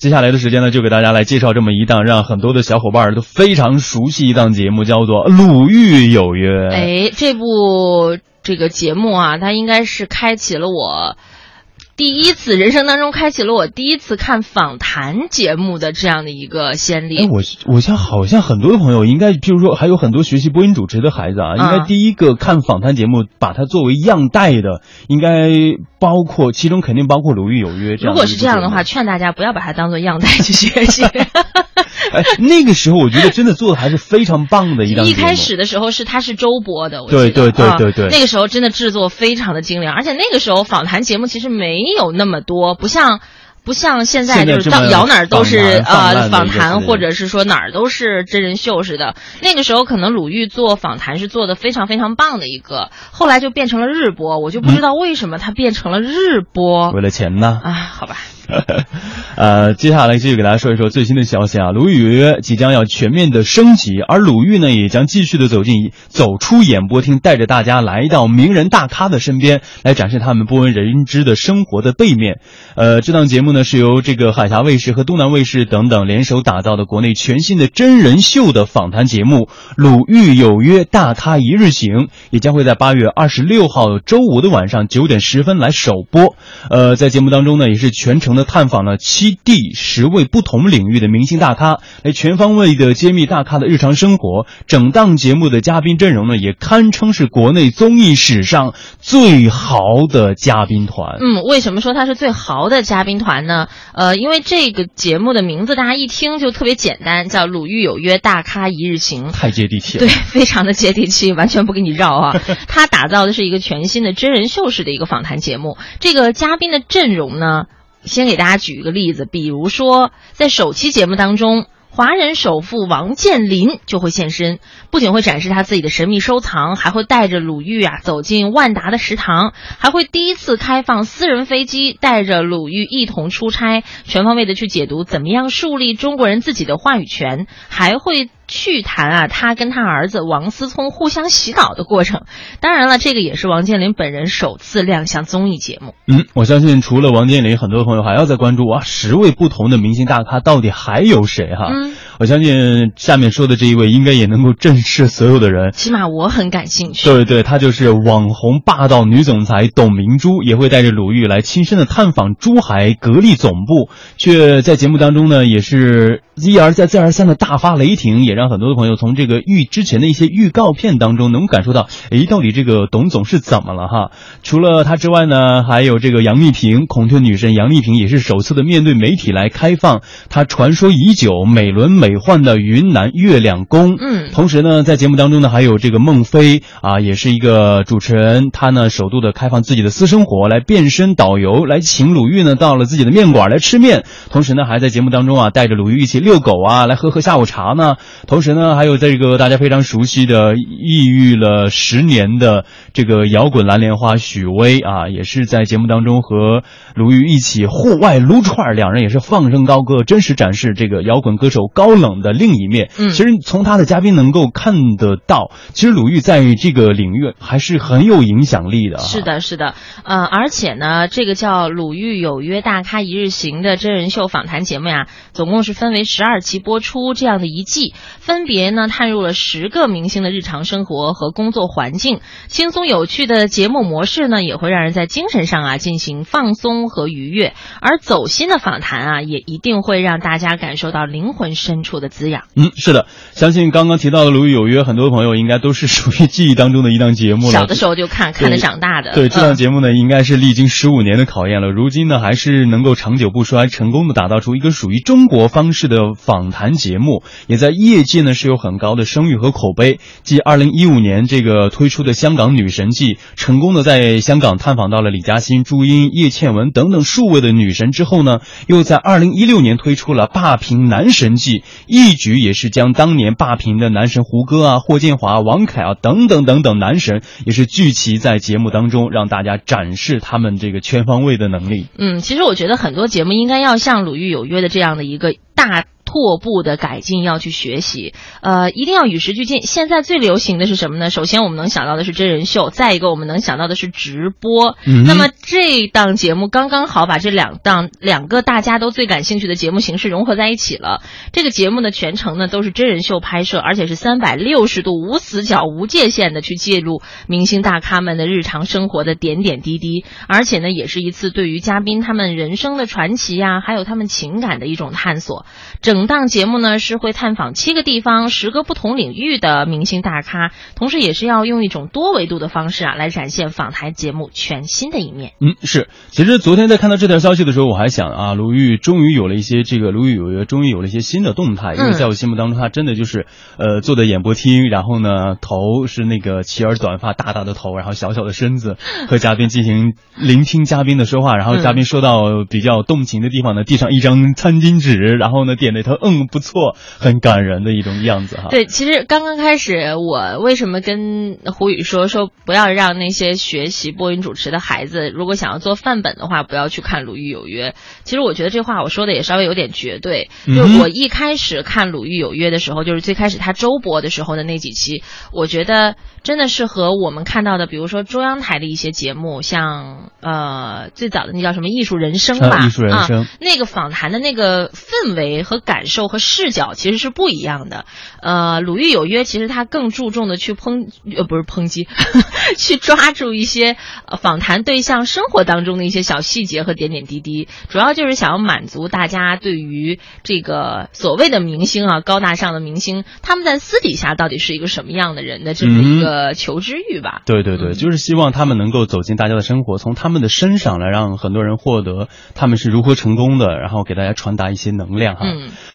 接下来的时间呢，就给大家来介绍这么一档让很多的小伙伴都非常熟悉一档节目，叫做《鲁豫有约》。哎，这部这个节目啊，它应该是开启了我。第一次人生当中开启了我第一次看访谈节目的这样的一个先例。哎，我我像好像很多的朋友应该，譬如说还有很多学习播音主持的孩子啊，应该第一个看访谈节目，把它作为样带的，应该包括其中肯定包括《鲁豫有约》这样。如果是这样的话，劝大家不要把它当做样带去学习。哎，那个时候我觉得真的做的还是非常棒的一档。一开始的时候是它是周播的，对对对对对。那个时候真的制作非常的精良，而且那个时候访谈节目其实没有那么多，不像。不像现在就是到摇哪儿都是呃访谈，或者是说哪儿都是真人秀似的。那个时候可能鲁豫做访谈是做的非常非常棒的一个，后来就变成了日播，我就不知道为什么它变成了日播。为了钱呢？啊，好吧。呃，接下来继续给大家说一说最新的消息啊，鲁豫即将要全面的升级，而鲁豫呢也将继续的走进走出演播厅，带着大家来到名人大咖的身边，来展示他们不为人知的生活的背面。呃，这档节目。呢，是由这个海峡卫视和东南卫视等等联手打造的国内全新的真人秀的访谈节目《鲁豫有约大咖一日行》，也将会在八月二十六号周五的晚上九点十分来首播。呃，在节目当中呢，也是全程的探访了七地十位不同领域的明星大咖，来全方位的揭秘大咖的日常生活。整档节目的嘉宾阵容呢，也堪称是国内综艺史上最豪的嘉宾团。嗯，为什么说它是最豪的嘉宾团？呢，呃，因为这个节目的名字大家一听就特别简单，叫《鲁豫有约大咖一日行》，太接地气了。对，非常的接地气，完全不给你绕啊。他打造的是一个全新的真人秀式的一个访谈节目。这个嘉宾的阵容呢，先给大家举一个例子，比如说在首期节目当中。华人首富王健林就会现身，不仅会展示他自己的神秘收藏，还会带着鲁豫啊走进万达的食堂，还会第一次开放私人飞机，带着鲁豫一同出差，全方位的去解读怎么样树立中国人自己的话语权，还会。去谈啊，他跟他儿子王思聪互相洗脑的过程。当然了，这个也是王健林本人首次亮相综艺节目。嗯，我相信除了王健林，很多朋友还要再关注啊，十位不同的明星大咖到底还有谁哈？嗯，我相信下面说的这一位应该也能够震慑所有的人。起码我很感兴趣。对对，他就是网红霸道女总裁董明珠，也会带着鲁豫来亲身的探访珠海格力总部，却在节目当中呢，也是一而再再而三的大发雷霆，也让。让很多的朋友从这个预之前的一些预告片当中能感受到，诶，到底这个董总是怎么了哈？除了他之外呢，还有这个杨丽萍，孔雀女神杨丽萍也是首次的面对媒体来开放她传说已久、美轮美奂的云南月亮宫。嗯，同时呢，在节目当中呢，还有这个孟非啊，也是一个主持人，他呢首度的开放自己的私生活，来变身导游，来请鲁豫呢到了自己的面馆来吃面，同时呢，还在节目当中啊带着鲁豫一起遛狗啊，来喝喝下午茶呢。同时呢，还有这个大家非常熟悉的抑郁了十年的这个摇滚蓝莲花许巍啊，也是在节目当中和鲁豫一起户外撸串，两人也是放声高歌，真实展示这个摇滚歌手高冷的另一面。嗯，其实从他的嘉宾能够看得到，其实鲁豫在这个领域还是很有影响力的。是的，是的，呃，而且呢，这个叫《鲁豫有约大咖一日行》的真人秀访谈节目呀，总共是分为十二期播出这样的一季。分别呢探入了十个明星的日常生活和工作环境，轻松有趣的节目模式呢，也会让人在精神上啊进行放松和愉悦。而走心的访谈啊，也一定会让大家感受到灵魂深处的滋养。嗯，是的，相信刚刚提到的《鲁豫有约》，很多朋友应该都是属于记忆当中的一档节目了。小的时候就看，看着长大的。对这档节目呢，应该是历经十五年的考验了，如今呢还是能够长久不衰，成功的打造出一个属于中国方式的访谈节目，也在业界呢是有很高的声誉和口碑。继二零一五年这个推出的《香港女神记》，成功的在香港探访到了李嘉欣、朱茵、叶倩文等等数位的女神之后呢，又在二零一六年推出了《霸屏男神记》，一举也是将当年霸屏的男神胡歌啊、霍建华、王凯啊等等等等男神，也是聚齐在节目当中，让大家展示他们这个全方位的能力。嗯，其实我觉得很多节目应该要像《鲁豫有约》的这样的一个大。拓步的改进要去学习，呃，一定要与时俱进。现在最流行的是什么呢？首先我们能想到的是真人秀，再一个我们能想到的是直播。嗯那么这档节目刚刚好把这两档两个大家都最感兴趣的节目形式融合在一起了。这个节目的，全程呢都是真人秀拍摄，而且是三百六十度无死角、无界限的去记录明星大咖们的日常生活的点点滴滴，而且呢，也是一次对于嘉宾他们人生的传奇呀、还有他们情感的一种探索。整档节目呢是会探访七个地方、十个不同领域的明星大咖，同时也是要用一种多维度的方式啊来展现访谈节目全新的一面。嗯，是。其实昨天在看到这条消息的时候，我还想啊，鲁豫终于有了一些这个《鲁豫有约》终于有了一些新的动态，因为嗯在我心目当中，他真的就是呃坐在演播厅，然后呢头是那个齐耳短发，大大的头，然后小小的身子，和嘉宾进行 聆听嘉宾的说话，然后嘉宾说到比较动情的地方呢，递上一张餐巾纸，然后呢点了一头嗯不错，很感人的一种样子哈。对，其实刚刚开始，我为什么跟胡宇说说不要让那些学习播音主持的孩子，如果想要做范本的话，不要去看《鲁豫有约》。其实我觉得这话我说的也稍微有点绝对。就嗯哼我一开始看《鲁豫有约》的时候，就是最开始他周播的时候的那几期，我觉得真的是和我们看到的，比如说中央台的一些节目，像呃最早的那叫什么《艺术人生》吧，啊艺术人生啊，那个访谈的那个氛围和感受和视角其实是不一样的。呃，《鲁豫有约》其实他更注重的去抨呃不是抨击，去抓住一些呃访谈对象生活当中的一些小细节和点点滴滴，主要就是想要满足大家对于这个所谓的明星啊高大上的明星，他们在私底下到底是一个什么样的人的这么一个求知欲吧。对对对，嗯就是希望他们能够走进大家的生活，从他们的身上来让很多人获得他们是如何成功的，然后给大家传达一些能量哈。嗯。